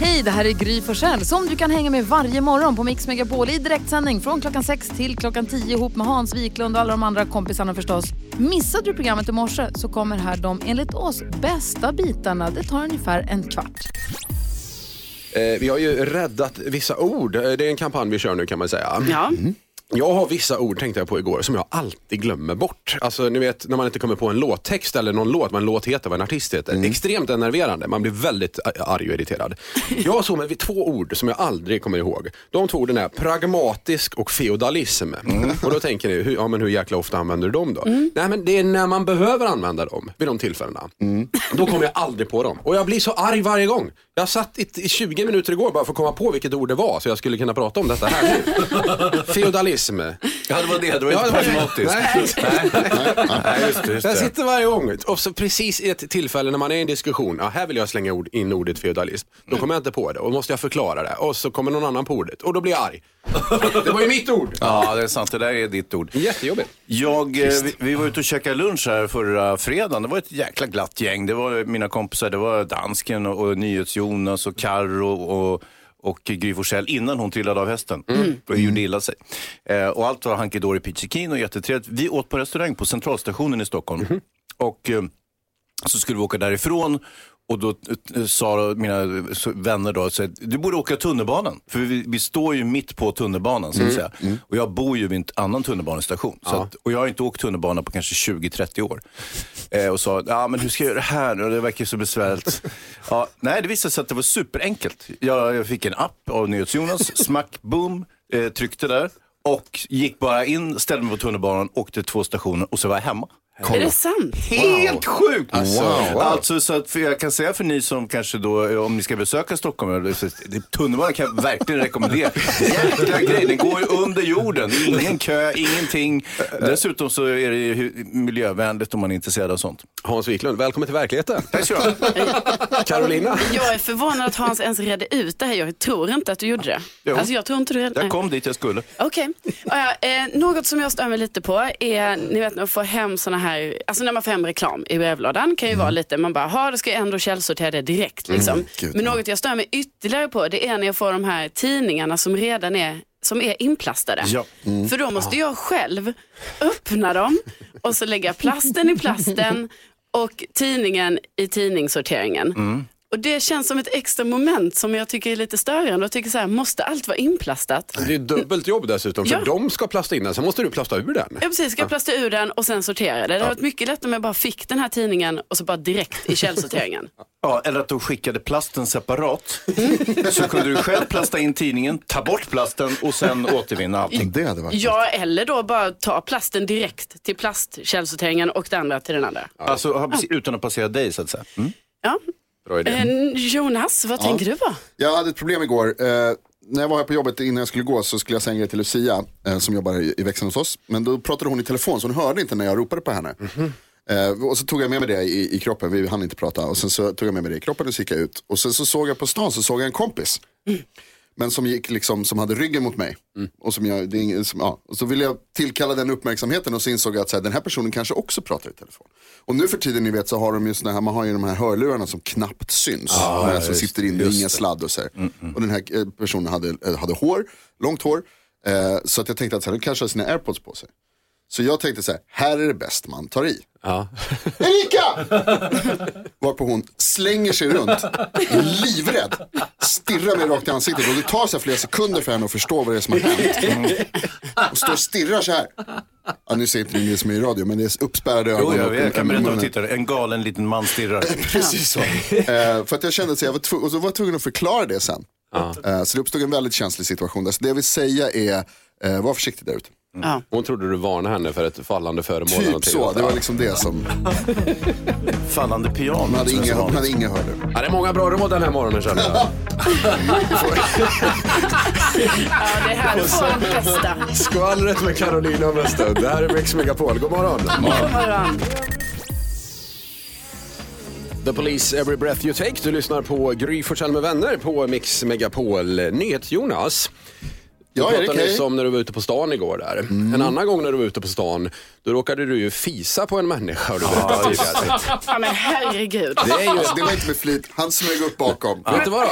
Hej, det här är Gry Forssell som du kan hänga med varje morgon på Mix Megapol i direktsändning från klockan 6 till klockan 10 ihop med Hans Wiklund och alla de andra kompisarna förstås. Missade du programmet i morse så kommer här de enligt oss bästa bitarna. Det tar ungefär en kvart. Eh, vi har ju räddat vissa ord. Eh, Det är en kampanj vi kör nu kan man säga. Ja. Jag har vissa ord tänkte jag på igår som jag alltid glömmer bort. Alltså ni vet när man inte kommer på en låttext eller någon låt, vad en låt heter, vad en artist heter. Extremt enerverande, man blir väldigt arg och irriterad. Jag såg med två ord som jag aldrig kommer ihåg. De två orden är pragmatisk och feodalism. Och då tänker ni, hur, ja, men hur jäkla ofta använder du dem då? Nej men det är när man behöver använda dem vid de tillfällena. Då kommer jag aldrig på dem. Och jag blir så arg varje gång. Jag satt i, i 20 minuter igår bara för att komma på vilket ord det var så jag skulle kunna prata om detta här nu. Feodalism. Ja, det var det. Det var inte pragmatiskt. Nej. Nej, just det. Just Jag det. sitter varje gång och så precis i ett tillfälle när man är i en diskussion, ja, här vill jag slänga ord, in ordet feudalism. Då kommer jag inte på det och då måste jag förklara det och så kommer någon annan på ordet och då blir jag arg. Det var ju mitt ord. Ja, det är sant. Det där är ditt ord. Jättejobbigt. Jag, eh, vi, vi var ute och käkade lunch här förra fredagen. Det var ett jäkla glatt gäng. Det var mina kompisar, det var Dansken och, och NyhetsJonas och Karro och, och Gry Forssell innan hon trillade av hästen och gjorde illa sig. Eh, och allt var hanky dory peachy keen och jättetrevligt. Vi åt på restaurang på Centralstationen i Stockholm. Och eh, så skulle vi åka därifrån och då eh, sa mina vänner då, så, du borde åka tunnelbanan. För vi, vi står ju mitt på tunnelbanan så att säga. Och jag bor ju vid en annan tunnelbanestation. Så att, och jag har inte åkt tunnelbana på kanske 20-30 år. Eh, och sa, ja men hur ska jag göra det här nu? Det verkar så besvärligt. ja, nej, det visade sig att det var superenkelt. Jag, jag fick en app av NyhetsJonas, smack, boom, eh, tryckte där. Och gick bara in, ställde mig på tunnelbanan, åkte två stationer och så var jag hemma. Är det sant? Helt sjukt! Alltså, wow. Alltså så att för jag kan säga för ni som kanske då, om ni ska besöka Stockholm, tunnelbanan kan jag verkligen rekommendera. Jäkla grej, den går ju under jorden. Ingen kö, ingenting. Dessutom så är det ju miljövänligt om man är intresserad av sånt. Hans Wiklund, välkommen till verkligheten. Tack så. Carolina. Jag är förvånad att Hans ens redde ut det här. Jag tror inte att du gjorde det. Jo. Alltså jag tror inte du redde Jag kom dit jag skulle. Okej. Ja, ja, eh, något som jag stör mig lite på är, ni vet när man får hem såna här, alltså när man får hem reklam i brevlådan kan ju vara lite, man bara, ha då ska jag ändå källsortera det direkt liksom. gud, Men något jag stör mig ytterligare på det är när jag får de här tidningarna som redan är som är inplastade. Ja. För då måste jag själv öppna dem och så lägga plasten i plasten och tidningen i tidningssorteringen. Och det känns som ett extra moment som jag tycker är lite störande och tycker så här, måste allt vara inplastat? Det är dubbelt jobb dessutom för Ja. de ska plasta in den, sen måste du plasta ur den. Ja precis, ska jag plasta ur den och sen sortera det. Det hade varit mycket lättare om jag bara fick den här tidningen och så bara direkt i källsorteringen. Ja, eller att de skickade plasten separat. Så kunde du själv plasta in tidningen, ta bort plasten och sen återvinna allting. Det hade varit Ja, eller då bara ta plasten direkt till plastkällsorteringen och det andra till den andra. Alltså utan att passera dig så att säga. Mm. Ja. Bra idé. Eh, Jonas, vad tänker du på? Jag hade ett problem igår. Eh, när jag var här på jobbet innan jag skulle gå så skulle jag säga en grej till Lucia eh, som jobbar i, i växeln hos oss. Men då pratade hon i telefon så hon hörde inte när jag ropade på henne. Eh, och så tog jag med mig det i, i kroppen, vi hann inte prata. Och sen så tog jag med mig det i kroppen och så gick jag ut. Och sen så såg jag på stan så såg jag en kompis. Men som gick liksom, som hade ryggen mot mig. Och, som jag, det som, ja. och så ville jag tillkalla den uppmärksamheten och så insåg jag att så här, den här personen kanske också pratar i telefon. Och nu för tiden ni vet så har de ju såna här, man har ju de här hörlurarna som knappt syns. Ah, som sitter in, det är ingen sladd och så här. Och den här eh, personen hade, eh, hade hår, långt hår. Eh, så att jag tänkte att så här, den kanske har sina airpods på sig. Så jag tänkte så här, här är det bäst man tar i. Ja. Erika! Varpå hon slänger sig runt, livrädd, stirrar mig rakt i ansiktet och det tar så här flera sekunder för henne att förstå vad det är som har hänt. Och står och stirrar så här. Ja, nu ser inte ni som är i radio, men det är uppspärrade ögon. Jo, jag, kan berätta munnen. tittare. En galen liten man stirrar. Precis så. Eh, för att jag kände att jag var, tv- och så var jag tvungen att förklara det sen. Eh, så det uppstod en väldigt känslig situation. där. Så det jag vill säga är, eh, var försiktig där ute. Ja. Hon trodde du varnade henne för ett fallande föremål. eller Typ någonting. så, det var liksom det som, Fallande piano. hon hade som inga, hon vanligt. hade inga hörlurar. Ja, det är många bra råd den här morgonen känner jag. Ja, det här får den bästa. Skvallret med Carolina om en stund. Det här är Mix Megapol. God morgon. God morgon. The Police Every Breath You Take. Du lyssnar på Gry Forssell med vänner på Mix Megapol. NyhetsJonas. Du Ja, pratade nyss. Mm. om när du var ute på stan igår där. En annan gång när du var ute på stan, då råkade du ju fisa på en människa. Och du tidigare. Ja, men herregud. det är ju Alltså, det var inte med flit, han smög upp bakom. Vet du vad?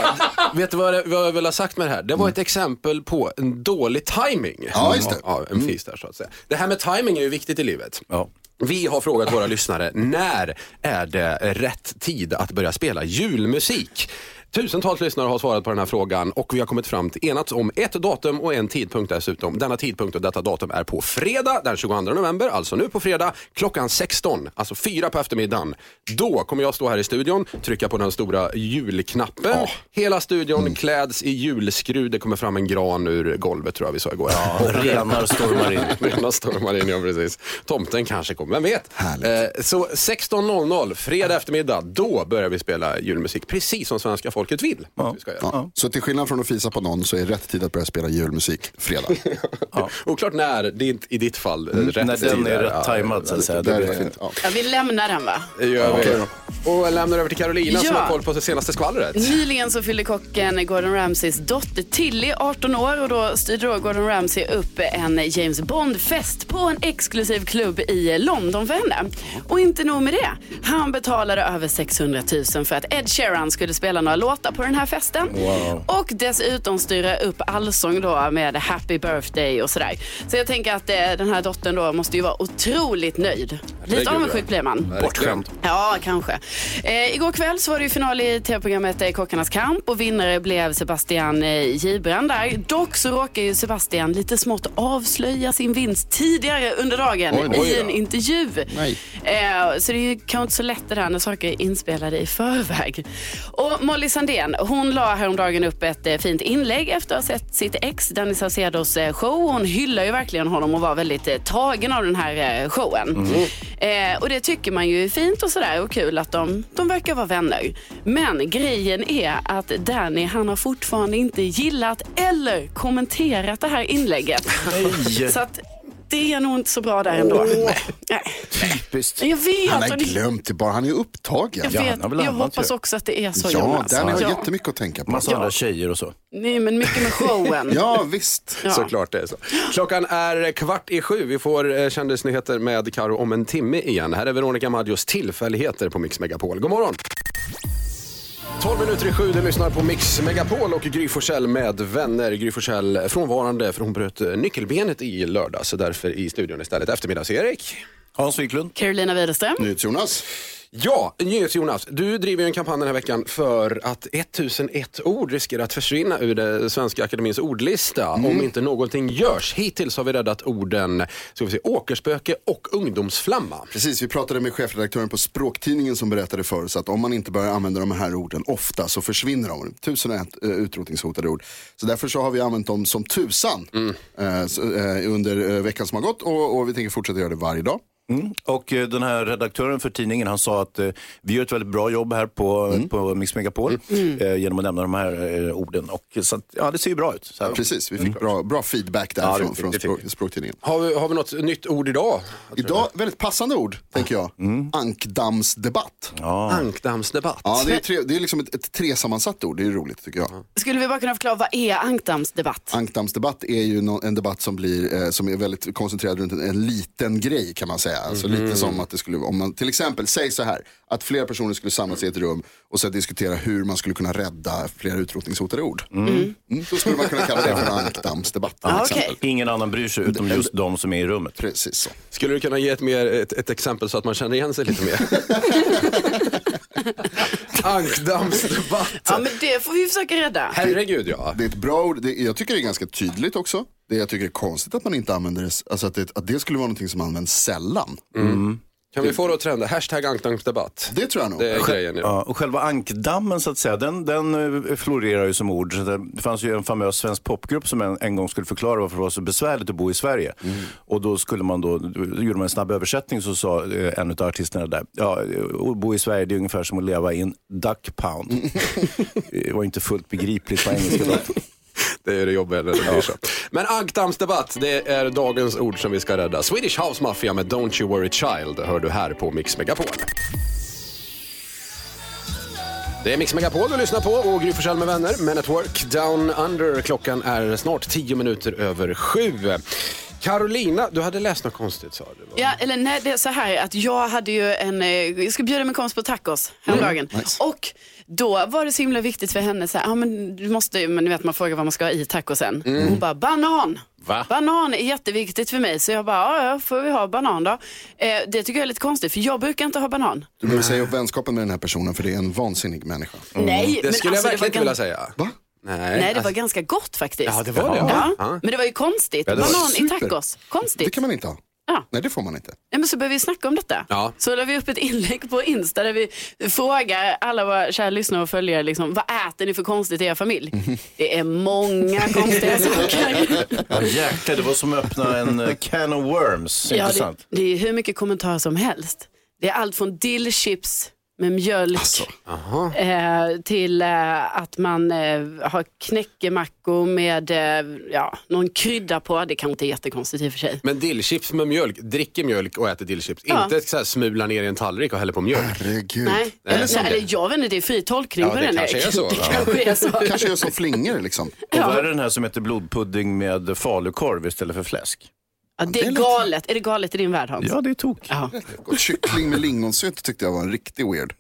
Vet du vad, vad jag vill ha sagt med det här? Det var ett exempel på en dålig timing. Ja, just det. Ja, en fis där så att säga. Det här med timing är ju viktigt i livet. Ja. Vi har frågat våra lyssnare, när är det rätt tid att börja spela julmusik? Tusentals lyssnare har svarat på den här frågan och vi har kommit fram till enats om ett datum och en tidpunkt dessutom. Denna tidpunkt och detta datum är på fredag den 22 november, alltså nu på fredag klockan 16, alltså fyra på eftermiddagen. Då kommer jag stå här i studion, trycka på den stora julknappen. Hela studion kläds i julskrud, det kommer fram en gran ur golvet tror jag vi sa igår. Renar stormar in. Rena stormar in, ja precis. Tomten kanske kommer, vem vet? Eh, så 16.00, fredag eftermiddag, då börjar vi spela julmusik. Precis som svenska folket vill. att Vi ska göra. Ja. Så till skillnad från att fisa på någon så är rätt tid att börja spela julmusik fredag. Oklart när, det är inte i ditt fall rätt När den är rätt Ja, tajmad så att säga. Det är blir det, fint. ja. Ja, vi lämnar den va? Det gör vi. Och lämnar över till Carolina som Ja. har koll på det senaste skvallret. Nyligen så fyllde kocken Gordon Ramsays dotter Tilly 18 år och då styrde då Gordon Ramsay upp en James Bond-fest på en exklusiv klubb i London för henne. Och inte nog med det. Han betalade över 600 000 för att Ed Sheeran skulle spela några låtar på den här festen. Och dessutom styra upp allsång då med Happy birthday och sådär. Så jag tänker att eh, den här dottern då måste ju vara otroligt nöjd. Lite avundsjuk ja. blir man. Bortskämd. Ja, kanske. Eh, igår kväll så var det ju final i tv-programmet eh, Kockarnas kamp och vinnare blev Sebastian eh, Gibrand där. Dock så råkar ju Sebastian lite smått avslöja sin vinst tidigare under dagen Oj då. i en intervju. Nej. Eh, så det är ju kanske inte så lätt det där när saker är inspelade i förväg. Och Molly Sandén, hon la häromdagen upp ett eh, fint inlägg efter att ha sett sitt ex Danny Saucedos eh, show. Hon hyllar ju verkligen honom och var väldigt eh, tagen av den här showen. Eh, och det tycker man ju är fint och sådär och kul att de, de verkar vara vänner. Men grejen är att Danny han har fortfarande inte gillat eller kommenterat det här inlägget. Så att det är nog inte så bra där ändå. Nej. Typiskt. Jag vet. Han har det- glömt det bara, han är upptagen. jag Ja, vet, väl jag hoppas ju. också att det är så Ja, Jonas. Har ja. jättemycket att tänka på. Massa andra tjejer och så. Nej, men mycket med showen. Ja, visst. Ja. Såklart det är så. Klockan är kvart i sju. Vi får eh, kändisnyheter med Karo om en timme igen. Här är Veronica Maggios tillfälligheter på Mix Megapol. God morgon! 12 minuter i sju, du lyssnar på Mix Megapol och Gry Forssell med vänner. Gry Forssell frånvarande för hon bröt eh, nyckelbenet i lördags. Därför i studion istället eftermiddags-Erik. Hans Wiklund. Carolina Widerström. NyhetsJonas. Ja, NyhetsJonas, du driver ju en kampanj den här veckan för att 1001 ord riskerar att försvinna ur det Svenska Akademins ordlista om inte någonting görs. Hittills har vi räddat orden ska vi se, åkerspöke och ungdomsflamma. Precis, vi pratade med chefredaktören på Språktidningen som berättade för oss att om man inte börjar använda de här orden ofta så försvinner de. Tusen och ett eh, utrotningshotade ord. Så därför så har vi använt dem som tusan eh, så, eh, under eh, veckan som har gått och, och vi tänker fortsätta göra det varje dag. Och eh, den här redaktören för tidningen han sa att eh, vi gör ett väldigt bra jobb här på, på Mix Megapol eh, genom att nämna de här eh, orden. Och, så att, ja, det ser ju bra ut. Så här. Precis, vi fick bra, bra feedback där Ja, från, från språk. Språktidningen. Har vi, har vi något nytt ord idag? Idag, väldigt passande ord, tänker jag. Ankdammsdebatt. Ankdammsdebatt. Ja, det är, tre, det är liksom ett, ett tresammansatt ord, det är roligt tycker jag. Skulle vi bara kunna förklara vad är ankdammsdebatt? Ankdammsdebatt är ju nå- en debatt som, blir, eh, som är väldigt koncentrerad runt en, en liten grej kan man säga. Alltså lite som att det skulle, om man till exempel, säg så här, att flera personer skulle samlas i ett rum och så diskutera hur man skulle kunna rädda flera utrotningshotade ord. Mm. Då skulle man kunna kalla det för en ankdammsdebatt. exempel. okej. Ingen annan bryr sig utom just de som är i rummet. Precis så. Skulle du kunna ge ett, mer, ett, ett exempel så att man känner igen sig lite mer? Ankdammsdebatt. Ja, men det får vi försöka rädda. Herregud ja. Det är ett bra ord, det, jag tycker det är ganska tydligt också. Det jag tycker är konstigt att man inte använder det, alltså att det, att det skulle vara någonting som används sällan. Kan vi få det att trenda? Hashtag ankdammsdebatt. Det tror jag nog. Det är grejen nu. Ja, och själva ankdammen så att säga, den, den eh, florerar ju som ord. Så det, fanns ju en famös svensk popgrupp som en, en gång skulle förklara varför det var så besvärligt att bo i Sverige. Och då skulle man då, då gjorde man en snabb översättning så sa eh, en av artisterna där, ja, eh, att bo i Sverige det är ungefär som att leva i en duck pound. det var inte fullt begripligt på engelska. Det är det jobbiga när det blir så. Men ankdammsdebatt, det är dagens ord som vi ska rädda. Swedish House Mafia med Don't You Worry Child hör du här på Mix Megapol. Det är Mix Megapol du lyssnar på och Gry Forssell med vänner. Men at Work Down Under. Klockan är snart tio minuter över sju. Carolina, du hade läst något konstigt sa du? va? Ja, eller nej, det är så här att jag hade ju en, eh, jag ska bjuda min kompis på tacos häromdagen. nice. Och då var det så himla viktigt för henne, så här, ah, men du måste, men du vet man frågar vad man ska ha i tacosen. Hon bara, banan. Va? Banan är jätteviktigt för mig, så jag bara, ja, ja får vi ha banan då. Eh, det tycker jag är lite konstigt, för jag brukar inte ha banan. Du behöver säga upp vänskapen med den här personen för det är en vansinnig människa. Nej, Det men skulle alltså, jag verkligen inte vilja säga. Va? Nej, Nej, det var alltså, ganska gott faktiskt. Ja, det var det. Ja, Ja. Men det var ju konstigt. det var Banan i super. tacos. Det Konstigt. kan man inte ha. Ja. Nej, det får man inte. Ja, men så började vi snacka om detta. Ja. Så la vi upp ett inlägg på Insta där vi frågar alla våra kära lyssnare och följare liksom, vad äter ni för konstigt i er familj? Det är många konstiga saker. Ja, jäklar, det var som att öppna en eh, can of worms. Ja, det, Intressant. det är hur mycket kommentarer som helst. Det är allt från dillchips med mjölk Alltså, eh, till eh, att man eh, har knäckemackor med eh, ja, någon krydda på. Det kanske inte är jättekonstigt i och för sig. Men dillchips med mjölk, dricker mjölk och äter dillchips. Ja. Inte så här smular ner i en tallrik och häller på mjölk. herregud. Nej, Eller som eller det. jag vet inte, det är fri tolkning Ja, på det den. kanske är så. Det kanske är så. Kanske gör som flingor liksom. Och vad är det den här som heter blodpudding med falukorv istället för fläsk? Ja, det är galet. Är det galet i din värld Hans? Ja, det är tok. Ja. Och kyckling med lingonsylt tyckte jag var en riktig weird.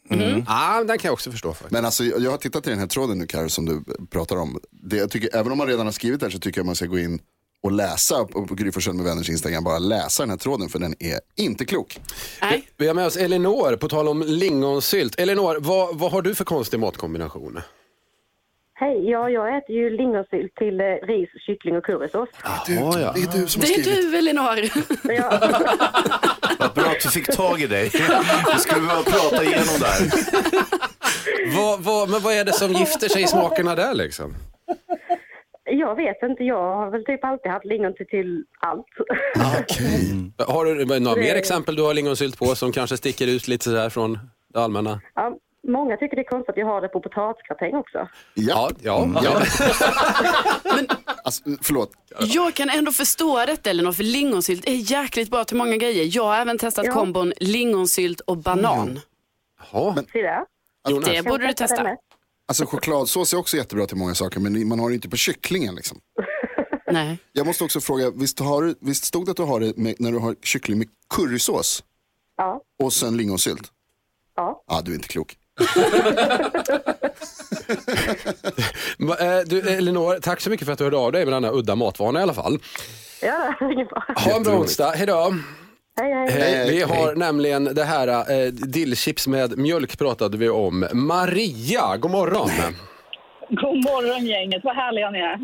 Ja, den kan jag också förstå faktiskt. Men alltså, jag har tittat i den här tråden nu Karo som du pratar om. Det, jag tycker, även om man redan har skrivit där så tycker jag man ska gå in och läsa på, Gry med vänners Instagram. Bara läsa den här tråden för den är inte klok. Nej. Vi har med oss Elinor, på tal om lingonsylt. Elinor, vad, vad har du för konstig matkombination? Hej, ja, jag äter ju lingonsylt till eh, ris, kyckling och currysås. Du, ja. Det är du som Det har är skrivit. du Elinor. Ja, Vad bra att vi fick tag i dig. Vi skulle behöva prata igenom det här. Vad, vad, men vad är det som gifter sig i smakerna där liksom? jag vet inte, jag har väl typ alltid haft lingon till, till allt. Okej. Har du några mer exempel du har lingonsylt på som kanske sticker ut lite sådär från det allmänna? Ja, många tycker det är konstigt att jag har det på potatisgratäng också. Ja. ja. ja. Alltså, förlåt. Jag kan ändå förstå detta Elinor, för lingonsylt är jäkligt bra till många grejer. Jag har även testat Ja. kombon lingonsylt och banan. Jaha. Ser du? Jonas. Det borde du testa. Alltså chokladsås är också jättebra till många saker men man har det inte på kycklingen liksom. Nej. Jag måste också fråga, visst, har visst stod det att du har det med, när du har kyckling med currysås Ja, och sen lingonsylt? ja. Ja, du är inte klok. Eh, Du, Elinor, tack så mycket för att du hörde av dig med denna udda matvana i alla fall. Ja, det bra. Ha en bra onsdag, hejdå. Hej, hej. Hej. Vi har nämligen det här eh, dillchips med mjölk pratade vi om. Maria, god morgon. God morgon gänget, vad härliga ni är.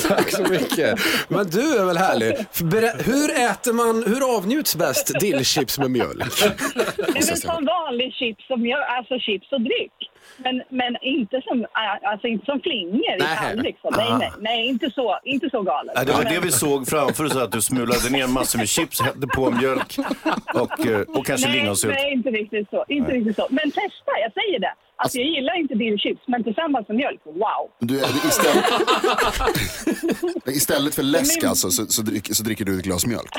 Tack så mycket. Men du är väl härlig. Berä- Hur äter man, hur avnjuts bäst dillchips med mjölk? Det är väl som vanlig chips och mjölk, alltså chips och dryck. Men, men inte, som, äh, alltså inte som flingor i Nej. tallrik. så. Nej, nej, nej inte, så, inte så galet. Ja, det var Men- det vi såg framför oss, att du smulade ner massor med chips, hällde på mjölk och, eh, och kanske nej, lingonsylt. nej, inte riktigt så. Inte riktigt så. Men testa, jag säger det. Alltså, jag gillar inte dillchips, men tillsammans med mjölk, wow. Du, är- istället, istället för läsk alltså, så, så, dricker, så dricker du ett glas mjölk.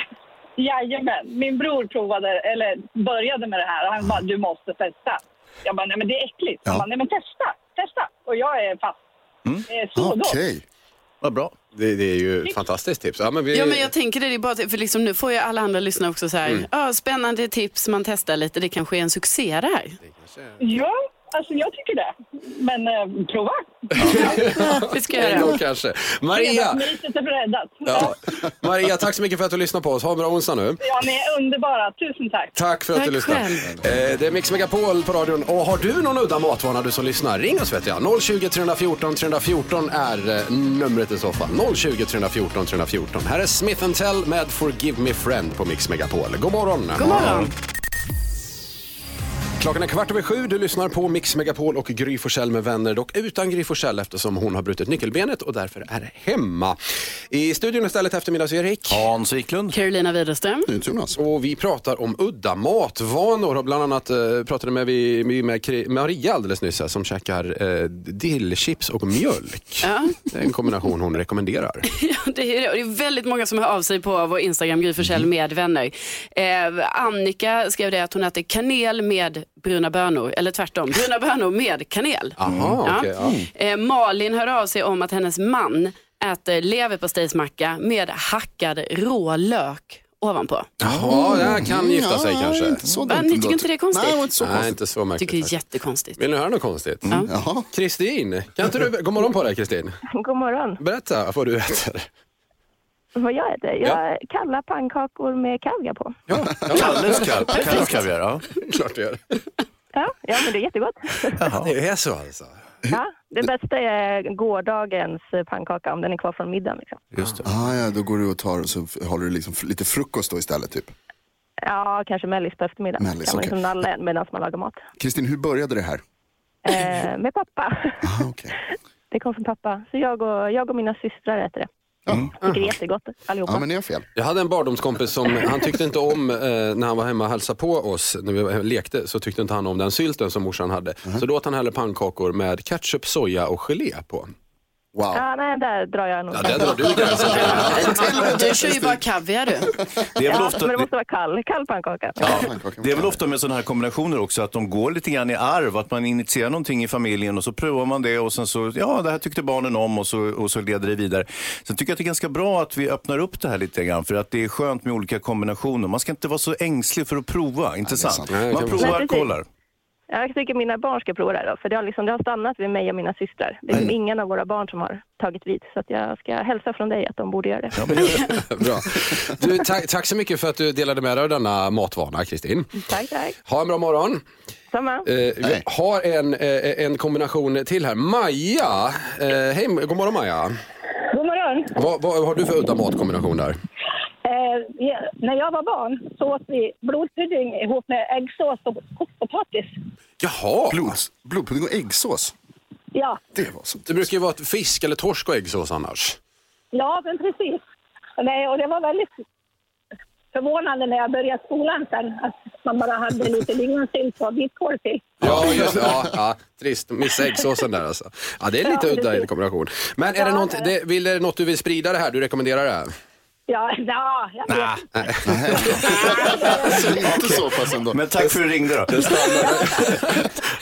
Jajamän, min bror provade, eller började med det här och han bara, du måste testa. Jag bara, nej men det är äckligt. Ja. Bara, nej men testa, testa. Och jag är fast. Det är så gott. Okej. Vad bra. Det, det är ju ett fantastiskt tips. Ja, men vi, Ja, men jag tänker det, det är bara för liksom, nu får ju alla andra lyssna också så här, ja, spännande tips, man testar lite, det kanske är en succé det här. Ja, alltså jag tycker det. Men eh, prova. Vi ska en göra gång det. kanske. Maria, Myset är breddat. ja. Maria, tack så mycket för att du lyssnade på oss. Ha en bra onsdag nu. Ja, ni är underbara. Tusen tack. Tack för att Tack du lyssnade. själv. Eh, det är Mix Megapol på radion. Och har du någon udda matvana du som lyssnar, ring oss vet jag. 020 314 314 är eh, numret i så fall. 020 314 314. Här är Smith Tell med Forgive Me Friend på Mix Megapol. God morgon. God morgon. Klockan är kvart över sju. Du lyssnar på Mix Megapol och Gry Forssell med vänner. Dock utan Gry Forssell eftersom hon har brutit nyckelbenet och därför är hemma. I studion istället eftermiddags-Erik. Hans Wiklund. Carolina Widerström. Jonas. Och vi pratar om udda matvanor och bland annat eh, pratade med, vi, med, med Maria alldeles nyss här, som käkar eh, dillchips och mjölk. Ja. Det är en kombination hon rekommenderar. Ja, det är det. Och det är väldigt många som hör av sig på vår Instagram, Gry Forssell med vänner. Eh, Annika skrev det att hon äter kanel med bruna bönor, eller tvärtom, bruna bönor med kanel. Aha, okej, ja. Eh, Malin hör av sig om att hennes man äter leverpastejsmacka med hackad rå lök ovanpå. Ja, det här kan gifta sig Ja, kanske. Inte så dumt ni tycker inte det är konstigt? Nej, inte så Nej, konstigt. inte så märkligt. tycker det är jättekonstigt. Vill ni höra något konstigt? Jaha. Kristin, kan inte du, god morgon på dig Kristin. God morgon. Berätta vad du äter. Vad jag äter? Jag kalla pannkakor med kaviar på. Ja, ja Kalles kav- Kalles kaviar, ja. klart du gör. Ja, ja men det är jättegott. Det är så alltså. Ja, det bästa är gårdagens pannkaka om den är kvar från middagen. Liksom. Just det. Ah, ja, då går du och tar så håller du liksom lite frukost då istället typ. Ja, kanske mellis på eftermiddagen. Mellis, kan man okej. liksom nalla en medan man lagar mat. Kristin, hur började det här? Eh, med pappa. Ah, okay. Det kom från pappa. Så jag och, jag och mina systrar äter det. Tycker det är jättegott allihopa. Ja, men ni har fel. Jag hade en barndomskompis som, han tyckte inte om, eh, när han var hemma och hälsade på oss, när vi var- lekte, så tyckte inte han om den sylten som morsan hade. Så då åt han hellre pannkakor med ketchup, soja och gelé på. Wow. Ja, nej, där drar jag nog. Ja, det drar du gränsen. Du kör ju bara kaviar du. Det är väl Ja, ofta, men det måste vara kall, kall pannkaka. Pannkakan Det är väl ofta med sådana här kombinationer också att de går lite grann i arv. Att man initierar någonting i familjen och så provar man det och sen så, ja det här tyckte barnen om och så, och så leder det vidare. Sen tycker jag att det är ganska bra att vi öppnar upp det här lite grann för att det är skönt med olika kombinationer. Man ska inte vara så ängslig för att prova, inte sant? sant. Nej, det Man provar, kollar. Jag tycker mina barn ska prova det här då, för det har, liksom, det har stannat vid mig och mina systrar. Det är liksom ingen av våra barn som har tagit vid, så att jag ska hälsa från dig att de borde göra det. Bra. Du, tack, tack så mycket för att du delade med dig av denna matvana, Kristin. Tack, tack. Ha en bra morgon. Samma. Eh, vi har en, eh, en kombination till här. Maja, eh, hej, god morgon Maja. God morgon. Vad, vad har du för udda matkombination där? Eh, ja, när jag var barn så åt vi blodpudding ihop med äggsås och kokt potatis. Jaha, Blods, blodpudding och äggsås. Ja, Det var så. det brukar ju vara fisk eller torsk och äggsås annars. ja men precis. Nej, och det var väldigt förvånande när jag började skolan sen att man bara hade lite lingonsylt och vitkål till. Ja, just det. Ja, ja, trist. Missa äggsåsen där alltså. Ja, det är lite Ja, udda i kombination. Men är det Ja, något, det vill, är det något du vill sprida det här? Du rekommenderar det? Ja, ja jag vet. Inte så pass ändå. Men tack för att du ringde då.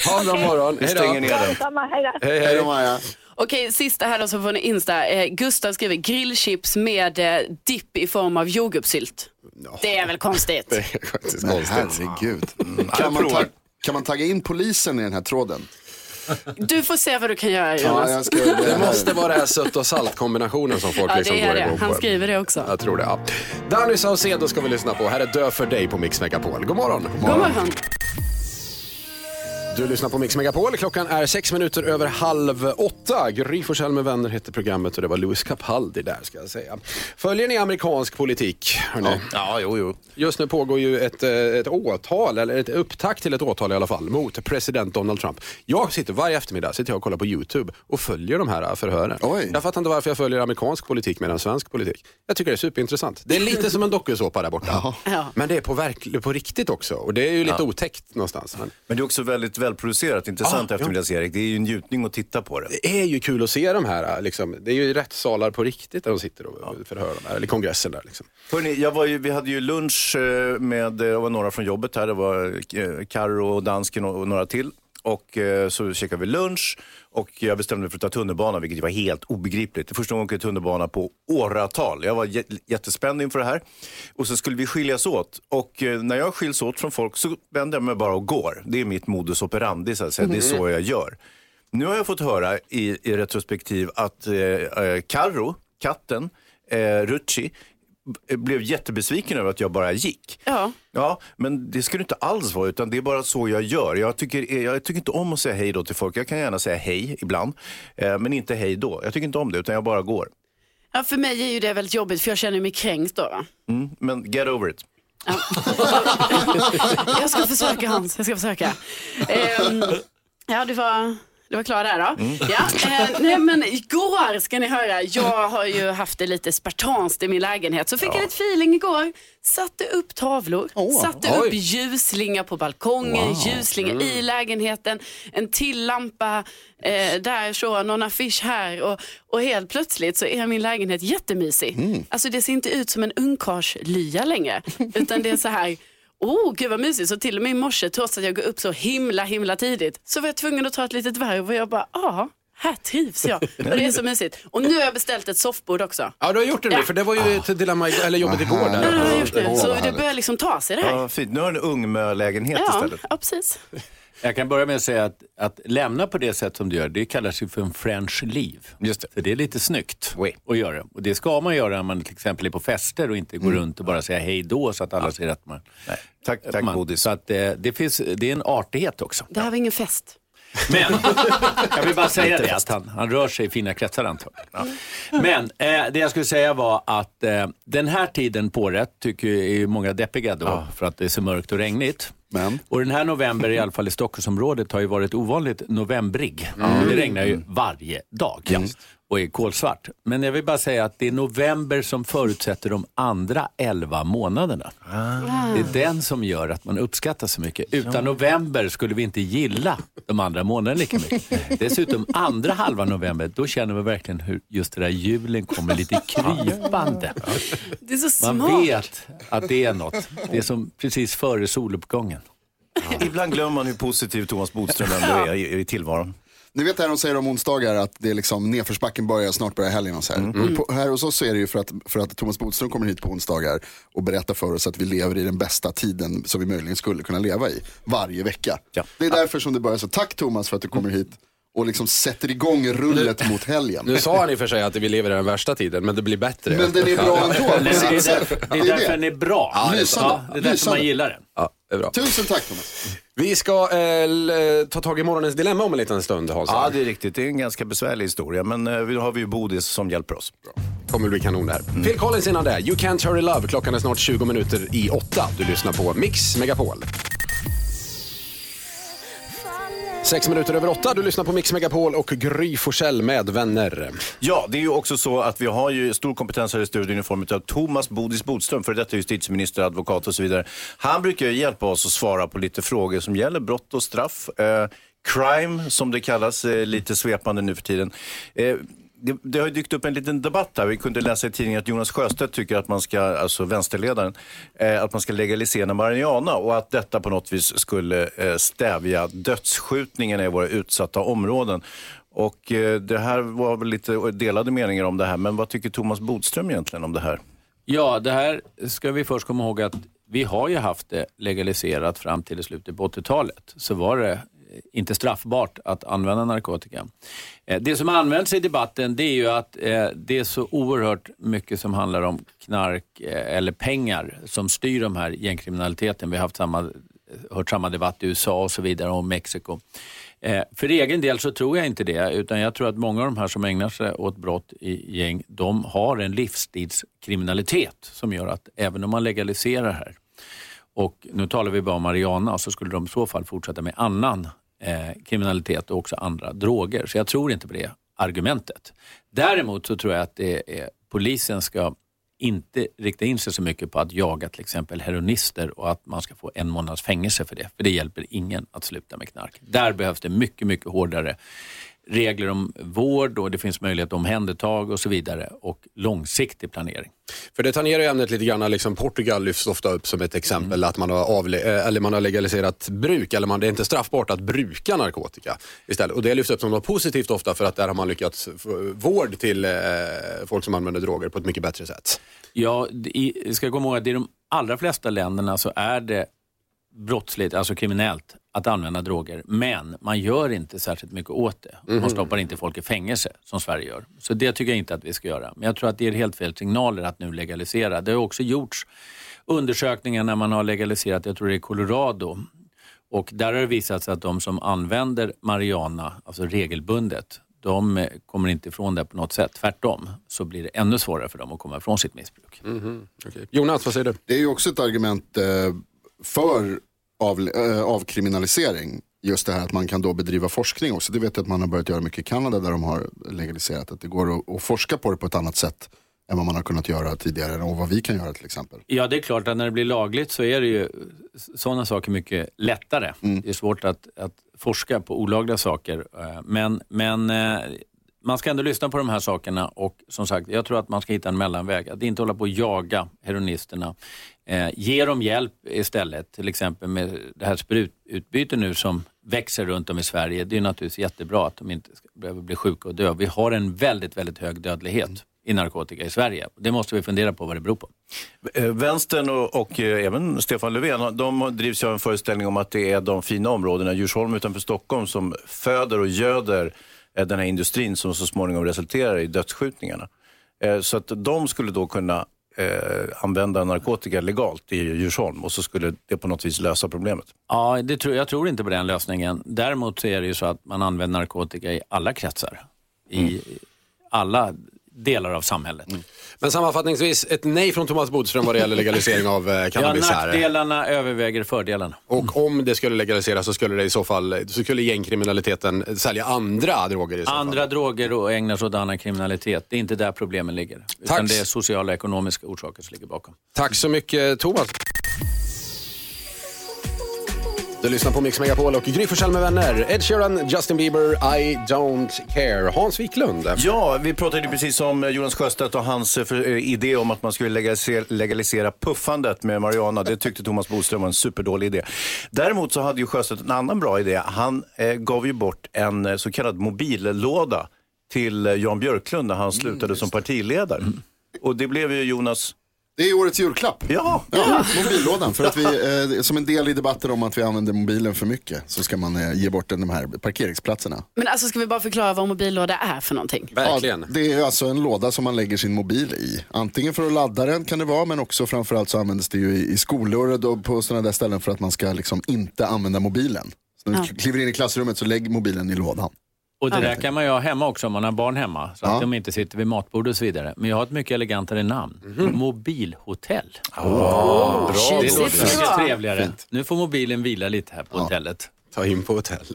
Ha en bra morgon. Vi Hej stänger då. ner den. Samma, hej då. Hej, Hej hej. då Maja. Okej, sista här då så får ni Insta. Eh, Gustav skriver grillchips med eh, dipp i form av jordgubbssylt. Det är väl konstigt? Det är faktiskt konstigt. Herregud. Kan man, ta, kan man tagga in polisen i den här tråden? Du får se vad du kan göra Ja, Jonas. jag ska, det måste vara det här sött och salt kombinationen som folk Ja, liksom det går det. igång Han på. skriver det också. Jag tror det. Ja. Danny Saucedo ska vi lyssna på. Här är Dö för dig på Mix Megapol. God morgon. God morgon. Du lyssnar på Mix Megapol. Klockan är sex minuter över halv åtta. Gry Forssell med vänner heter programmet och det var Louis Capaldi där ska jag säga. Följer ni amerikansk politik? Hörrni? Ja, jo, jo. Just nu pågår ju ett, eh, ett åtal, eller ett upptakt till ett åtal i alla fall, mot president Donald Trump. Jag sitter varje eftermiddag sitter jag och kollar på YouTube och följer de här förhören. Oj. Jag fattar inte varför jag följer amerikansk politik mer än svensk politik. Jag tycker det är superintressant. Det är lite som en dokusåpa där borta. Ja. Men det är på, verk- på riktigt också och det är ju lite otäckt någonstans. Men Men det är också väldigt välproducerat, intressant Ja, eftermiddags-Erik. Det är ju en njutning att titta på det. det är ju kul att se de här, liksom. det är ju rättssalar på riktigt där de sitter och förhör de här, eller kongressen där. Liksom. Hörrni, jag var ju, vi hade ju lunch eh, med, eh, det var några från jobbet här, det var eh, Karo och Dansken och några till. Och eh, så käkade vi lunch och jag bestämde mig för att ta tunnelbana, vilket var helt obegripligt. Det är första gången jag åker tunnelbana på åratal. Jag var jättespänd inför det här. Och så skulle vi skiljas åt. Och eh, när jag skiljs åt från folk så vänder jag mig bara och går. Det är mitt modus operandi, så att säga. det är så jag gör. Nu har jag fått höra i, i retrospektiv att eh, eh, katten, eh, Rucci, blev jättebesviken över att jag bara gick. Ja. Ja, men det skulle inte alls vara, utan det är bara så jag gör. Jag tycker, jag tycker inte om att säga hej då till folk. Jag kan gärna säga hej ibland, eh, men inte hej då. Jag tycker inte om det, utan jag bara går. Ja, för mig är ju det väldigt jobbigt för jag känner mig kränkt då. Mm, men get over it. Jag ska försöka Hans, jag ska försöka. Ehm, ja, du var, du var klar där då. Ja, eh, nej, men igår ska ni höra, jag har ju haft det lite spartanskt i min lägenhet. Så fick jag lite feeling igår. Satte upp tavlor, satte Oj. upp ljuslingar på balkongen, ljuslingar i lägenheten, en till lampa eh, där så, någon affisch här och, och helt plötsligt så är min lägenhet jättemysig. Alltså det ser inte ut som en ungkarlslya längre, utan det är så här oh gud vad mysigt. Så till och med i morse, trots att jag går upp så himla himla tidigt, så var jag tvungen att ta ett litet varv och jag bara, ja, här trivs jag. Och det är så mysigt. Och nu har jag beställt ett soffbord också. Ja, du har gjort det nu, Ja. för det var ju ett dilemma, eller jobbet igår Ja, det har jag där. gjort nu. Så det börjar liksom ta sig det här. Ja, fint. Nu har du en ungmölägenhet Ja, istället. ja precis. Jag kan börja med att säga att, att lämna på det sätt som du gör, det kallas ju för en French leave. Just det. Så det är lite snyggt Oui. att göra. Och det ska man göra när man till exempel är på fester och inte går runt och bara säga hej då så att alla ser att man... Nej. Tack, tack man, Bodis. Så att eh, det, finns, det är en artighet också. Det här var ingen fest. Men, jag vill bara säga det att han, han rör sig i fina kretsar antagligen. Men eh, det jag skulle säga var att eh, den här tiden på året tycker ju är många deppiga då för att det är så mörkt och regnigt. Men? Och den här november, i alla fall i Stockholmsområdet, har ju varit ovanligt novembrig. Det regnar ju varje dag och är kolsvart. Men jag vill bara säga att det är november som förutsätter de andra 11 månaderna. Det är den som gör att man uppskattar så mycket. Utan november skulle vi inte gilla de andra månaderna lika mycket. Dessutom andra halva november, då känner vi verkligen hur just det där julen kommer lite krypande. Det är så Man smart. vet att det är något. Det är som precis före soluppgången. Ibland glömmer man hur positiv Thomas Bodström ändå är i, i tillvaron. Ni vet det här de säger om onsdagar att det är liksom nedförsbacken börjar, snart börjar helgen och så här. På, här hos oss så är det ju för att, för att Thomas Bodström kommer hit på onsdagar och berättar för oss att vi lever i den bästa tiden som vi möjligen skulle kunna leva i varje vecka. Ja. Det är därför som det börjar så. Tack Thomas för att du kommer hit och liksom sätter igång rullet mot helgen. Nu sa han i och för sig att vi lever i den värsta tiden, men det blir bättre. Men den är bra ändå Det är därför, det Det är är därför det. den är bra. Ja. Ja, det är därför man gillar den. Ja, det är bra. Tusen tack Thomas. Vi ska eh, ta tag i morgonens dilemma om en liten stund, Hans. Ja, det är riktigt. Det är en ganska besvärlig historia, men eh, vi har vi ju Bodis som hjälper oss. kommer bli kanon det här. Phil Collins innan det. You can't hurry love. Klockan är snart 20 minuter i åtta. Du lyssnar på Mix Megapol. Sex minuter över åtta. Du lyssnar på Mix Megapol och Gry Forssell med vänner. Ja, det är ju också så att vi har ju stor kompetens här i studion i form av Thomas Bodis Bodström, för detta justitieminister, advokat och så vidare. Han brukar ju hjälpa oss att svara på lite frågor som gäller brott och straff. Eh, crime, som det kallas eh, lite svepande nu för tiden. Eh, det, det har dykt upp en liten debatt här. Vi kunde läsa i tidningen att Jonas Sjöstedt tycker att man ska, alltså vänsterledaren, eh, att man ska legalisera marijuana och att detta på något vis skulle eh, stävja dödsskjutningarna i våra utsatta områden. Och eh, det här var väl lite delade meningar om det här, men vad tycker Thomas Bodström egentligen om det här? Ja, det här ska vi först komma ihåg att vi har ju haft det legaliserat fram till slutet på 80-talet. Så var det inte straffbart att använda narkotika. Eh, det som används i debatten det är ju att eh, det är så oerhört mycket som handlar om knark eh, eller pengar som styr de här gängkriminaliteten. Vi har haft samma, hört samma debatt i USA och så vidare och Mexiko. För egen del så tror jag inte det, utan jag tror att många av de här som ägnar sig åt brott i gäng, de har en livsstilskriminalitet som gör att även om man legaliserar här, och nu talar vi bara om marijuana, så skulle de i så fall fortsätta med annan eh, kriminalitet och också andra droger. Så jag tror inte på det argumentet. Däremot så tror jag att det är, polisen ska inte rikta in sig så mycket på att jaga till exempel heroinister och att man ska få en månads fängelse för det. För det hjälper ingen att sluta med knark. Där behövs det mycket, mycket hårdare regler om vård och det finns möjlighet till omhändertag och så vidare och långsiktig planering. För det tangerar ju ämnet lite grann, liksom Portugal lyfts ofta upp som ett exempel att man har, avle- eh, eller man har legaliserat bruk, eller man, det är inte straffbart att bruka narkotika istället. Och det lyfts upp som något positivt ofta för att där har man lyckats få vård till eh, folk som använder droger på ett mycket bättre sätt. Ja, i, jag ska komma ihåg att i de allra flesta länderna så är det brottsligt, alltså kriminellt, att använda droger. Men man gör inte särskilt mycket åt det. Man stoppar inte folk i fängelse som Sverige gör. Så det tycker jag inte att vi ska göra. Men jag tror att det är helt fel signaler att nu legalisera. Det har också gjorts undersökningar när man har legaliserat, jag tror det är Colorado. Och där har det visat sig att de som använder marijuana, alltså regelbundet, de kommer inte ifrån det på något sätt. Tvärtom så blir det ännu svårare för dem att komma ifrån sitt missbruk. Okej. Jonas, vad säger du? Det är ju också ett argument eh, för av, eh, avkriminalisering. Just det här att man kan då bedriva forskning också. Det vet jag att man har börjat göra mycket i Kanada där de har legaliserat. Att det går att, att forska på det på ett annat sätt än vad man har kunnat göra tidigare och vad vi kan göra till exempel. Ja, det är klart att när det blir lagligt så är det ju sådana saker mycket lättare. Det är svårt att, att forska på olagliga saker. eh, Men, men eh, man ska ändå lyssna på de här sakerna och som sagt, jag tror att man ska hitta en mellanväg. Att inte hålla på och jaga heroinisterna. Eh, ge dem hjälp istället, till exempel med det här sprututbyte nu som växer runt om i Sverige. Det är naturligtvis jättebra att de inte ska behöver bli sjuka och dö. Vi har en väldigt, väldigt hög dödlighet i narkotika i Sverige. Det måste vi fundera på vad det beror på. Eh, vänstern och, och eh, även Stefan Löfven, de drivs ju av en föreställning om att det är de fina områdena, Djursholm utanför Stockholm, som föder och göder den här industrin som så småningom resulterar i dödsskjutningarna. Eh, Så att de skulle då kunna eh, använda narkotika legalt i Djursholm och så skulle det på något vis lösa problemet. Ja, det tror, jag tror inte på den lösningen. Däremot så är det ju så att man använder narkotika i alla kretsar. I alla delar av samhället. Men sammanfattningsvis, ett nej från Thomas Bodström vad det gäller legalisering av eh, Ja, cannabis här. nackdelarna överväger fördelarna. Och om det skulle legaliseras så skulle det i så fall, så skulle gängkriminaliteten sälja andra droger i så fall. Andra droger och ägnar sig åt annan kriminalitet. Det är inte där problemen ligger. Utan Tack. det är sociala och ekonomiska orsaker som ligger bakom. Tack så mycket Thomas. Du lyssnar på Mix Megapol och Gry Forssell med vänner. Ed Sheeran, Justin Bieber, I don't care. Hans Wiklund. Ja, vi pratade ju precis om Jonas Sjöstedt och hans eh, eh, idé om att man skulle legalisera, legalisera puffandet med marijuana. Det tyckte Thomas Bodström var en superdålig idé. Däremot så hade ju Sjöstedt en annan bra idé. Han eh, gav ju bort en eh, så kallad mobillåda till eh, Jan Björklund när han slutade som partiledare. Och det blev ju Jonas... Det är årets julklapp. Ja, Ja, mobillådan. För att vi, eh, som en del i debatten om att vi använder mobilen för mycket så ska man eh, ge bort den, de här parkeringsplatserna. Men alltså ska vi bara förklara vad mobillåda är för någonting? Verkligen. Ja, det är alltså en låda som man lägger sin mobil i. Antingen för att ladda den kan det vara, men också framförallt så används det ju i, i skolor och på sådana där ställen för att man ska liksom inte använda mobilen. Så när du Ja. kliver in i klassrummet så lägg mobilen i lådan. Och det där kan man ju ha hemma också om man har barn hemma. Så att Ja. de inte sitter vid matbordet och så vidare. Men jag har ett mycket elegantare namn. Mobilhotell. bra. Det Tjusigt låter det mycket trevligare. Nu får mobilen vila lite här på hotellet. Ta in på hotell.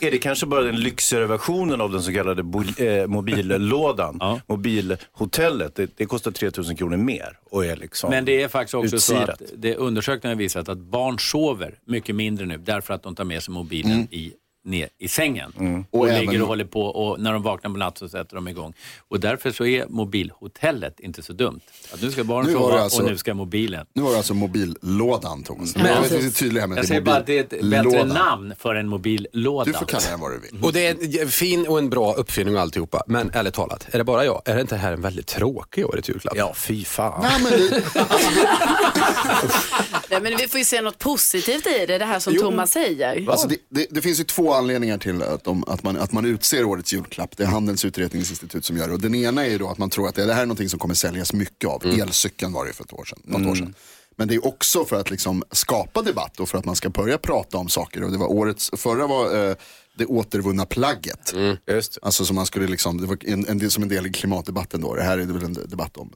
Är det kanske bara den lyxigare versionen av den så kallade bo, eh, mobillådan. Ja. Mobilhotellet, det, det kostar 3000 kronor mer och är liksom Men det är faktiskt också så utsirat. att det, undersökningar har visat att barn sover mycket mindre nu därför att de tar med sig mobilen i, ner i sängen. Och, Och ligger även- och håller på och när de vaknar på natten så sätter de igång. Och därför så är mobilhotellet inte så dumt. Att nu ska barnen sova alltså- och nu ska mobilen. Nu var det alltså mobillådan Thomas. Men- jag vet inte tydlig här med Jag att säger bara att det är ett bättre namn för en mobillåda. Du får kalla den vad du vill. Och det är en fin och en bra uppfinning och alltihopa. Men ärligt talat, är det bara jag? Är det inte här en väldigt tråkig årets julklapp? Ja, fy fan. Ja, men det, Nej, men vi får ju se något positivt i det, det här som Jo. Thomas säger. Alltså det, det, det finns ju två anledningar till att, de, att, man, att man utser årets julklapp. Det är Handelns utredningsinstitut som gör det. Och den ena är ju då att man tror att det, det här är någonting som kommer säljas mycket av. Elcykeln var det för ett år sedan, något år sedan. Men det är också för att liksom skapa debatt och för att man ska börja prata om saker. Och det var årets, förra var eh, det återvunna plagget. Just Alltså som man skulle liksom, det var en, en, som en del i klimatdebatten då. Det här är det väl en debatt om.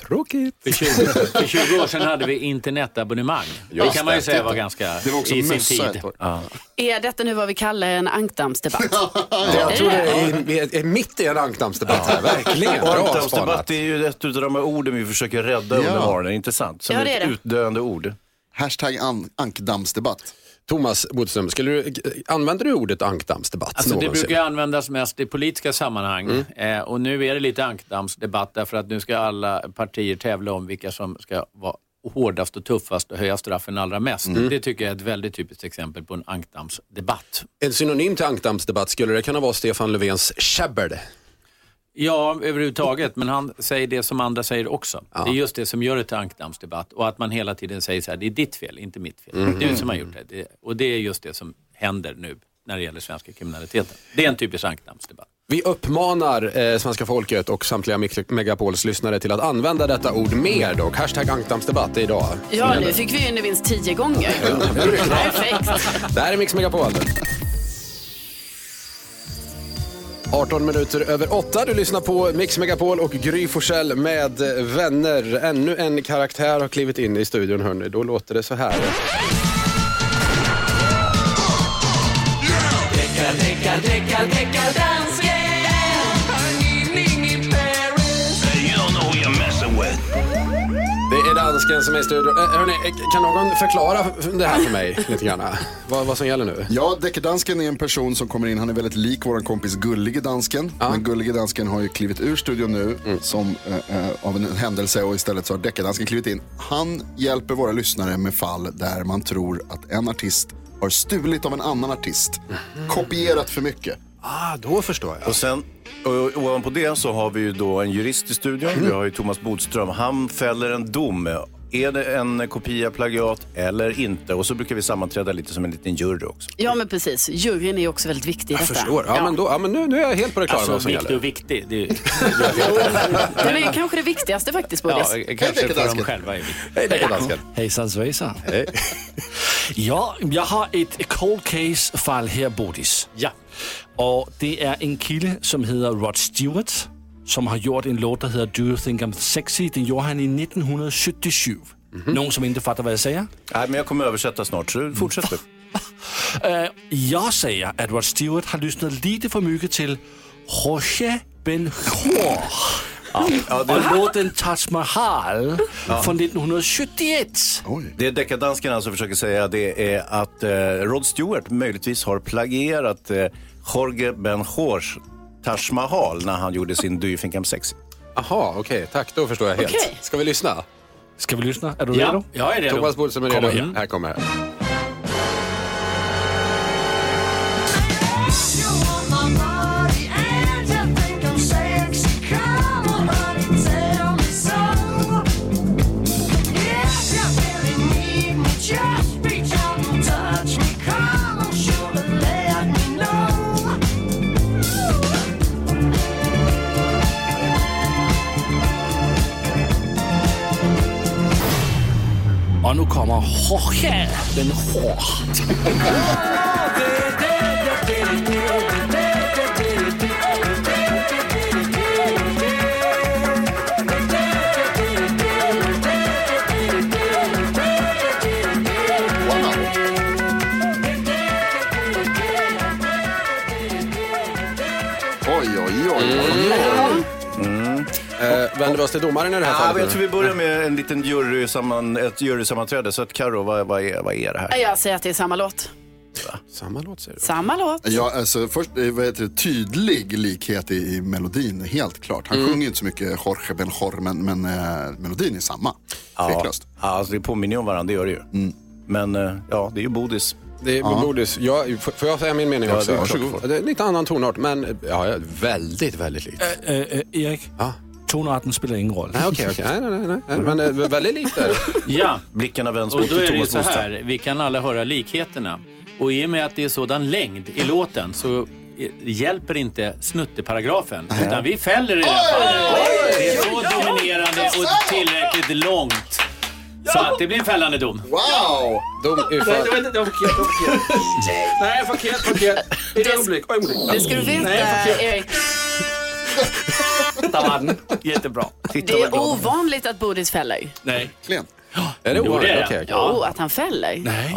Tråkigt. För 20, för 20 år sedan hade vi internetabonnemang. Det Just kan man ju det, säga var ganska Det var också i sin ett tid. Ja. Är detta nu vad vi kallar en ankdammsdebatt? Jag tror det är, vi är, är mitt i en ankdammsdebatt här. Verkligen. Ankdammsdebatt är ju ett av de här orden vi försöker rädda under Ja. morgonen, inte sant? Som Ja, det ett är det. utdöende ord. Hashtag an, ankdammsdebatt. Thomas Bodström, skulle du, använder du ordet ankdammsdebatt Alltså det brukar användas mest i politiska sammanhang. Mm. Eh, och nu är det lite ankdammsdebatt därför att nu ska alla partier tävla om vilka som ska vara hårdast och tuffast och höja straffen allra mest. Mm. Det tycker jag är ett väldigt typiskt exempel på en ankdammsdebatt. En synonym till ankdammsdebatt, skulle det kunna vara Stefan Löfvens käbbel? Ja, överhuvudtaget, men han säger det som andra säger också. Det är just det som gör det till ankdammsdebatt och att man hela tiden säger så här, det är ditt fel, inte mitt fel. Mm. Det är du som har gjort det. det. Och det är just det som händer nu när det gäller svenska kriminaliteten. Det är en typisk ankdammsdebatt. Vi uppmanar eh, svenska folket och samtliga Megapols lyssnare till att använda detta ord mer dock. Hashtag ankdammsdebatt idag. Ja, nu fick vi ju en vinst tio gånger. Perfekt. Det här är Mix Megapol. 18 minuter över 8. Du lyssnar på Mix Megapol och Gry Forssell med eh, vänner. Ännu en karaktär har klivit in i studion hörni. Då låter det så här. Det är dansken dansken som är i studion. Eh, hörni, eh, kan någon förklara det här för mig lite grann? Vad, vad som gäller nu? Ja, Deckardansken är en person som kommer in, han är väldigt lik vår kompis Gullige Dansken. Men Gullige Dansken har ju klivit ur studion nu som, eh, eh, av en händelse och istället så har Deckardansken klivit in. Han hjälper våra lyssnare med fall där man tror att en artist har stulit av en annan artist. Kopierat för mycket. Ah, då förstår jag. Och sen och ovanpå det så har vi ju då en jurist i studion. Vi har ju Thomas Bodström. Han fäller en dom. Är det en kopia, plagiat eller inte? Och så brukar vi sammanträda lite som en liten jury också. Ja men precis, juryn är också väldigt viktig i Jag detta. förstår. Ja, Men, då, ja, men nu, nu är jag helt på det klara med Alltså vad som viktig gäller. och viktig. Det är, Den är kanske det viktigaste faktiskt ja, Bodis. kanske för dem själva är viktigt. Hej, Deckardansken. Hejsan svejsan. ja, jag har ett cold case-fall här, Bodis. Ja. Och det är en kille som heter Rod Stewart som har gjort en låt, der hedder Do You Think I'm Sexy. Den gjorde han i 1977. Någon som inte fattar vad jag säger? Nej, men jag kommer översätta snart, så fortsätt du. Uh, jag säger att Rod Stewart har lyssnat lite för mycket till Jorge Ben-Hur. Ja, det, Och låten Taj Mahal från 1971. det deckardansken alltså försöker säga det är att eh, Rod Stewart möjligtvis har plagierat eh, Jorge Ben-Hors Taj Mahal när han gjorde sin Do You Think I'm Sexy. Jaha, okej. Tack, då förstår jag helt. Okej. Ska vi lyssna? Ska vi lyssna? Är du Ja, redo? jag är redo. Thomas Bodström är redo. här. Här kommer det. Jorge Ben-Hur. Oj, oss till domaren i det här Ja, fallet? jag tror vi börjar med en liten jury samman, ett jurysammanträde. Så att Karo, vad, vad, är, vad är det här? Jag säger att det är samma låt. Samma låt säger du? Samma låt. Ja, alltså först, eh, vad heter det, tydlig likhet i, i melodin, helt klart. Han sjunger inte så mycket Jorge Ben-Hor, men, men eh, melodin är samma. Tveklöst. Ja, alltså det påminner ju om varandra, det gör det ju. Men eh, ja, det är ju Bodis. Det är Bodis. Jag, f- får jag säga min mening Ja, också? det är klart du får. Det är lite annan tonart, men ja, ja, väldigt, väldigt likt. Äh, äh, Erik, Ja. Tonarten spelar ingen roll. Nej, okej, okej. Nej, nej, nej, nej. Men eh, väldigt likt är det. Ja, Blickarna vänds och mot då är det ju Thomas så Bodström. här. Vi kan alla höra likheterna. Och i och med att det är sådan längd i låten så eh, hjälper inte snutteparagrafen. Utan vi fäller i det här fallet. Det är så dominerande och tillräckligt långt. Så att det blir en fällande dom. Wow! Dom utfall. det var förkert, det var förkert. Nej, förkert, förkert. Ett ögonblick, ögonblick. Det ska du veta Nej. Erik. Var den. Jättebra. Titta Det vad är glad. ovanligt att Bodis fäller. Nej. Klen. Är det Jo, det ovanligt? är det. Okej, okej. Jo, att han fäller. Nej.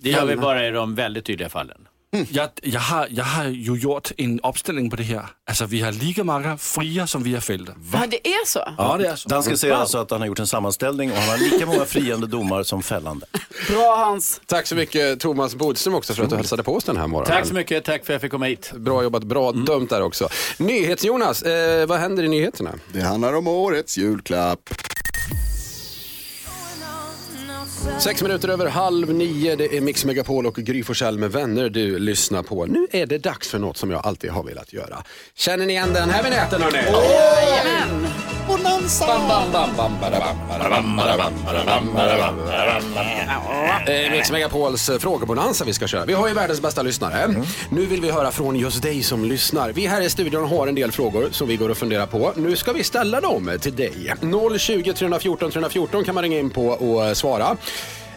Det gör vi bara i de väldigt tydliga fallen. Jag, jag, har, jag har ju gjort en uppställning på det här. Alltså vi har lika många fria som vi har fällda. Ja, det är så. Ja, det är så. Dansken säger alltså att han har gjort en sammanställning och han har lika många friande domar som fällande. Bra Hans. Tack så mycket Thomas Bodström också för att du hälsade på oss den här morgonen. Tack så mycket. Tack för att jag fick komma hit. Bra jobbat, bra dömt där också. NyhetsJonas, eh, vad händer i nyheterna? Det handlar om årets julklapp. Sex minuter över halv nio, det är Mix Megapol och Gry Forssell med vänner du lyssnar på. Nu är det dags för något som jag alltid har velat göra. Känner ni igen den här vinjetten hörni? Jajamän. Eh, Mix Megapols eh, frågebonanza vi ska köra. Vi har ju världens bästa lyssnare. Nu vill vi höra från just dig som lyssnar. Vi här i studion har en del frågor som vi går och funderar på. Nu ska vi ställa dem till dig. 020 314 314 kan man ringa in på och eh, svara.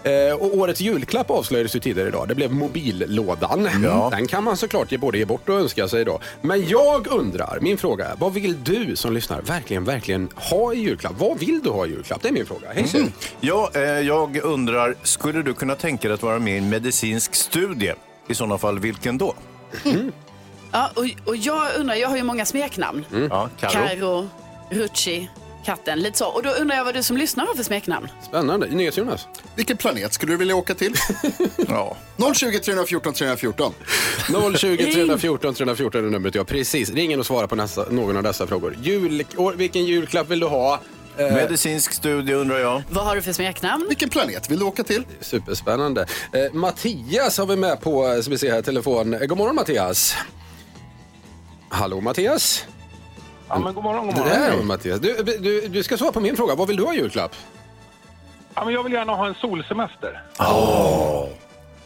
Eh, och årets julklapp avslöjades ju tidigare idag. Det blev mobillådan. Den kan man såklart ge både ge bort och önska sig då. Men jag undrar, min fråga är, vad vill du som lyssnar verkligen, verkligen ha i julklapp? Vad vill du ha i julklapp? Det är min fråga. Hej mm. Ja, eh, jag undrar, skulle du kunna tänka dig att vara med i en medicinsk studie? I sådana fall, vilken då? Ja, och, och jag undrar, jag har ju många smeknamn. Ja, Karo. Karo, Rucci, katten. Lite så. Och då undrar jag vad du som lyssnar har för smeknamn. Spännande. NyhetsJonas. Vilken planet skulle du vilja åka till? Ja. 020 314 314. 020 314 314 är numret. Ja, precis. Ring in och svara på nästa, någon av dessa frågor. Jul, år, vilken julklapp vill du ha? Eh, Medicinsk studie undrar jag. Vad har du för smeknamn? Vilken planet vill du åka till? Superspännande. Eh, Mattias har vi med på, eh, ska vi se här, telefon. God morgon Mattias. Hallå Mattias. Ja, men god morgon, god Det morgon. där var Mattias. Du, du, du ska svara på min fråga. Vad vill du ha i julklapp? Ja, men jag vill gärna ha en solsemester.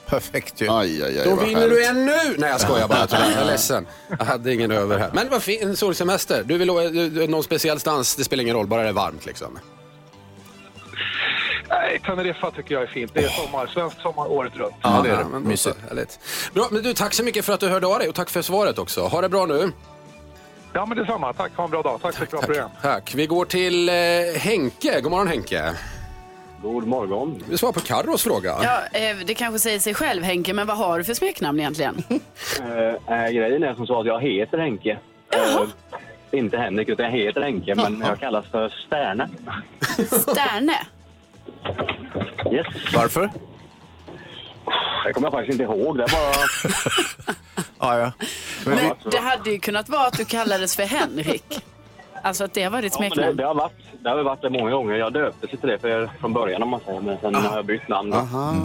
Perfekt ju. Aj, aj, aj, Då vad vinner härligt. du en nu! Nej jag skojar bara, tyvärr. jag är ledsen. Jag hade ingen över här. Men vad fint, en solsemester. Du vill ha du- du- någon speciell stans, det spelar ingen roll, bara det är varmt liksom. Nej, Teneriffa tycker jag är fint. Det är sommar. Svensk sommar året runt. Ja, det är det. men då Mysigt. härligt. Bra, men du tack så mycket för att du hörde av dig och tack för svaret också. Ha det bra nu. Ja, men detsamma. Tack. Ha en bra dag. Tack för ett bra program. Tack. Vi går till eh, Henke. God morgon Henke. God morgon. Vi svarar på Carros fråga. Ja, eh, det kanske säger sig själv Henke, men vad har du för smeknamn egentligen? Eh, grejen är som så att jag heter Henke. Eh, inte Henrik, utan jag heter Henke, men jag kallas för Sterne. Sterne? Yes. Varför? Det kommer jag faktiskt inte ihåg. Det bara... Ja, ja. Men vi, Men det hade ju kunnat vara att du kallades för Henrik. Alltså att det var ditt Ja, men det, smeknamn. det, har varit, det har varit det många gånger. Jag döpte sig till det för, från början om man säger, men sen har jag bytt namn. Aha.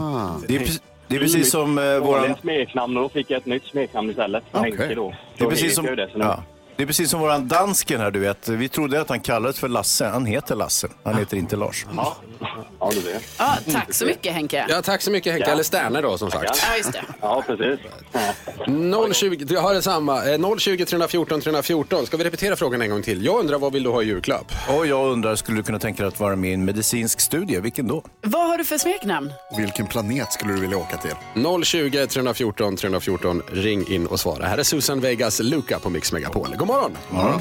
det, är, precis- det är precis som eh, våran... smeknamn och då fick jag ett nytt smeknamn istället. Okej. Henke då. Det är precis som, jag ju det, så nu- ja. Det är precis som våran dansken här, du vet. Vi trodde att han kallades för Lasse. Han heter Lasse. Han heter inte Lars. Ja, ja det är det. Ja, tack så mycket Henke. Ja, tack så mycket Henke, Ja. eller Sterne då som sagt. Ja, just det. Ja, precis. 020, jag har detsamma. Eh, 020 314 314. Ska vi repetera frågan en gång till? Jag undrar vad vill du ha i julklapp? Och jag undrar, skulle du kunna tänka dig att vara med i en medicinsk studie? Vilken då? Vad har du för smeknamn? Vilken planet skulle du vilja åka till? 020 314 314. Ring in och svara. Här är Susan Vegas Luca på Mix Megapol. God morgon! morgon.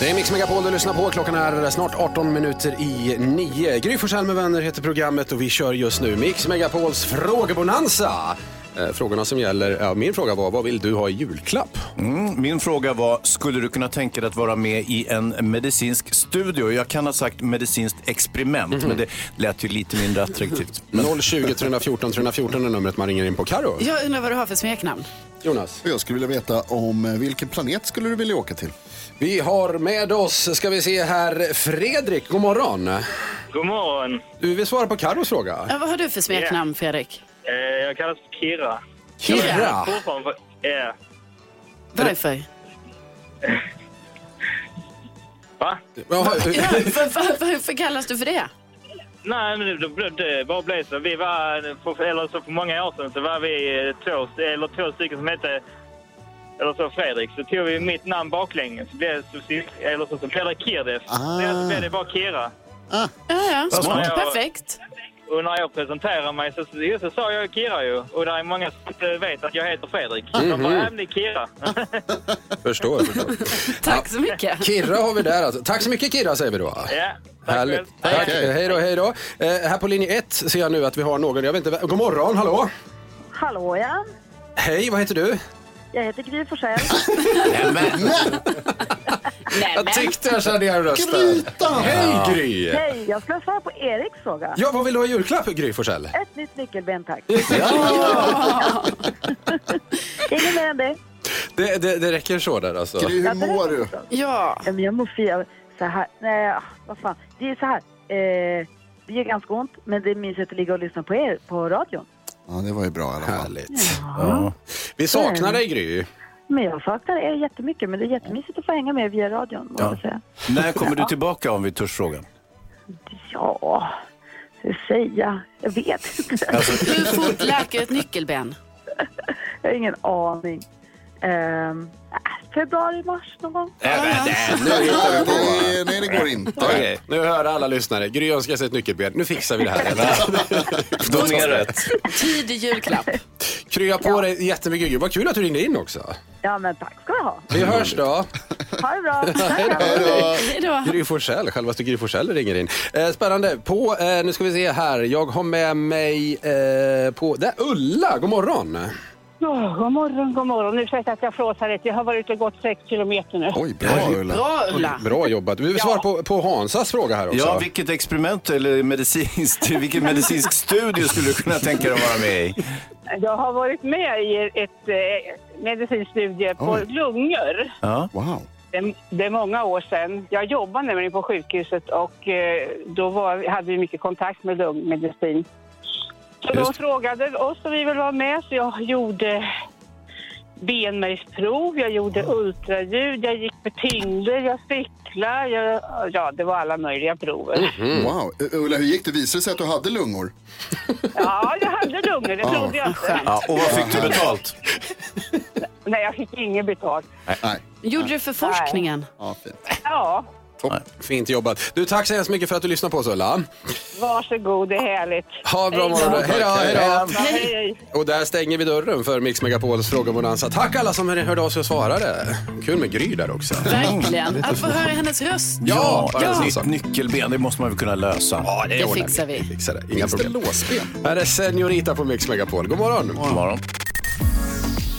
Det är Mix Megapol du lyssnar på. Klockan är snart 18 minuter i 9. Gry med vänner heter programmet och vi kör just nu Mix Megapols frågebonanza. Eh, Frågorna som gäller, ja, min fråga var, vad vill du ha i julklapp? Mm, min fråga var, skulle du kunna tänka dig att vara med i en medicinsk studio? Jag kan ha sagt medicinskt experiment, men det lät ju lite mindre attraktivt. 020 314 314 är numret man ringer in på. Karo. Jag undrar vad du har för smeknamn. Jonas. Jag skulle vilja veta om eh, vilken planet skulle du vilja åka till? Vi har med oss, ska vi se här, Fredrik. God morgon. God morgon. Du vill svara på Carros fråga? Ja, vad har du för smeknamn, Fredrik? Eh, jag kallas. Kirra. Fortfarande, ja. Varför? Va? Ja, Ja, var, var, varför kallas du för det? Nej, men det, det, det bara blev så. Vi var, för, eller så för många år sedan så var vi eh, två, eller två stycken som hette, eller så Fredrik. Så tog vi mitt namn baklänges. Så blev det så, eller så, så blev det Kirdef. Ah. Så blev det bara Kira. Ja, ja. smart. Perfekt. Och när jag presenterade mig så, så sa jag Kira ju. Och det är många som inte vet att jag heter Fredrik. De bara, äm det är Kira. förstår. förstår. Tack så mycket. Kirra har vi där alltså. Tack så mycket Kirra säger vi då. ja, tack Härligt. själv. Tack. Hej. Då, hej då. Eh, här på linje 1 ser jag nu att vi har någon, jag vet inte, god morgon, hallå? Hallå ja, Hej, vad heter du? jag heter Gry Forssell. Nej, Jag men. tyckte jag kände igen rösten. Gryta! Hej Gry! Hej, jag skulle svara på Eriks fråga. Ja, vad vill du ha i julklapp Gry Forssell? Ett nytt nyckelben tack. Inget mer än det. Det, det, det räcker så där alltså. Gry, hur mår du? Ja. Ja, men jag mår fint. Så här, nej, ah, vad fan. Det är så här. Eh, det gör ganska ont, men det är mysigt att ligga och lyssna på er på radion. Ja, det var ju bra i alla fall. Härligt. Ja. Vi saknar dig Gry. Men jag saknar er jättemycket, men det är jättemysigt att få hänga med via radion. måste jag säga. När kommer du tillbaka om vi törs fråga? Ja, hur säga? Jag vet inte. Hur fort läker ett nyckelben? Jag har ingen aning. Äh, februari, mars någon gång. Nu hittar du på. Nej, nej, det går inte. Okej, nu hör alla lyssnare. Gry önskar sig ett nyckelben. Nu fixar vi det här. Donera Tidig julklapp. Krya på dig jättemycket Gry. Vad kul att du ringde in också. Ja, men tack ska du ha. Vi hörs då. Ha det bra. Hej då. Gry Forssell, självaste Gry Forssell ringer in. Eh, spännande. På, eh, nu ska vi se här. Jag har med mig eh, på, där Ulla, god morgon. Oh, god morgon, god morgon. Ursäkta att jag flåsar lite. Jag har varit ute och gått sex kilometer nu. Oj, bra Ulla. Bra Ulla. Bra jobbat. Vi vill svara på, på Hansas fråga här också. Ja, vilket experiment eller medicinskt, vilken medicinsk studie skulle du kunna tänka dig att vara med i? Jag har varit med i ett eh, medicinsk studie på Oj. lungor. Ja. Wow. Det, det är många år sedan. Jag jobbade nämligen på sjukhuset och eh, då var, hade vi mycket kontakt med lungmedicin. Så Just. de frågade oss om vi ville vara med så jag gjorde benmärgsprov, jag gjorde ultraljud, jag gick med tyngder, jag cyklade, jag, ja det var alla möjliga prover. Mm. wow. Eh, Ulla, hur gick det? Visade det sig att du hade lungor? Ja, jag hade lungor, det trodde jag inte. Ja, och vad fick du betalt? Nej, jag fick inget betalt. Nej. Gjorde du för forskningen? Ja, fint. Ja, Fint jobbat. Du, tack så hemskt mycket för att du lyssnade på oss Ulla. varsågod, det är härligt. Ha en bra morgon. Hej då, hej då. Ja, hej, hej. Och där stänger vi dörren för Mix Megapols frågebonanza. Tack alla som hörde av sig och svarade. Kul med Gry där också. Verkligen. Att få höra hennes röst. Ja, Ja, ja. nytt nyckelben, det måste man väl kunna lösa. Ja, Det ordnar fixar vi. fixar det. Inga Finns det problem. låsben? Här är Senorita på Mix Megapol. God morgon. God morgon.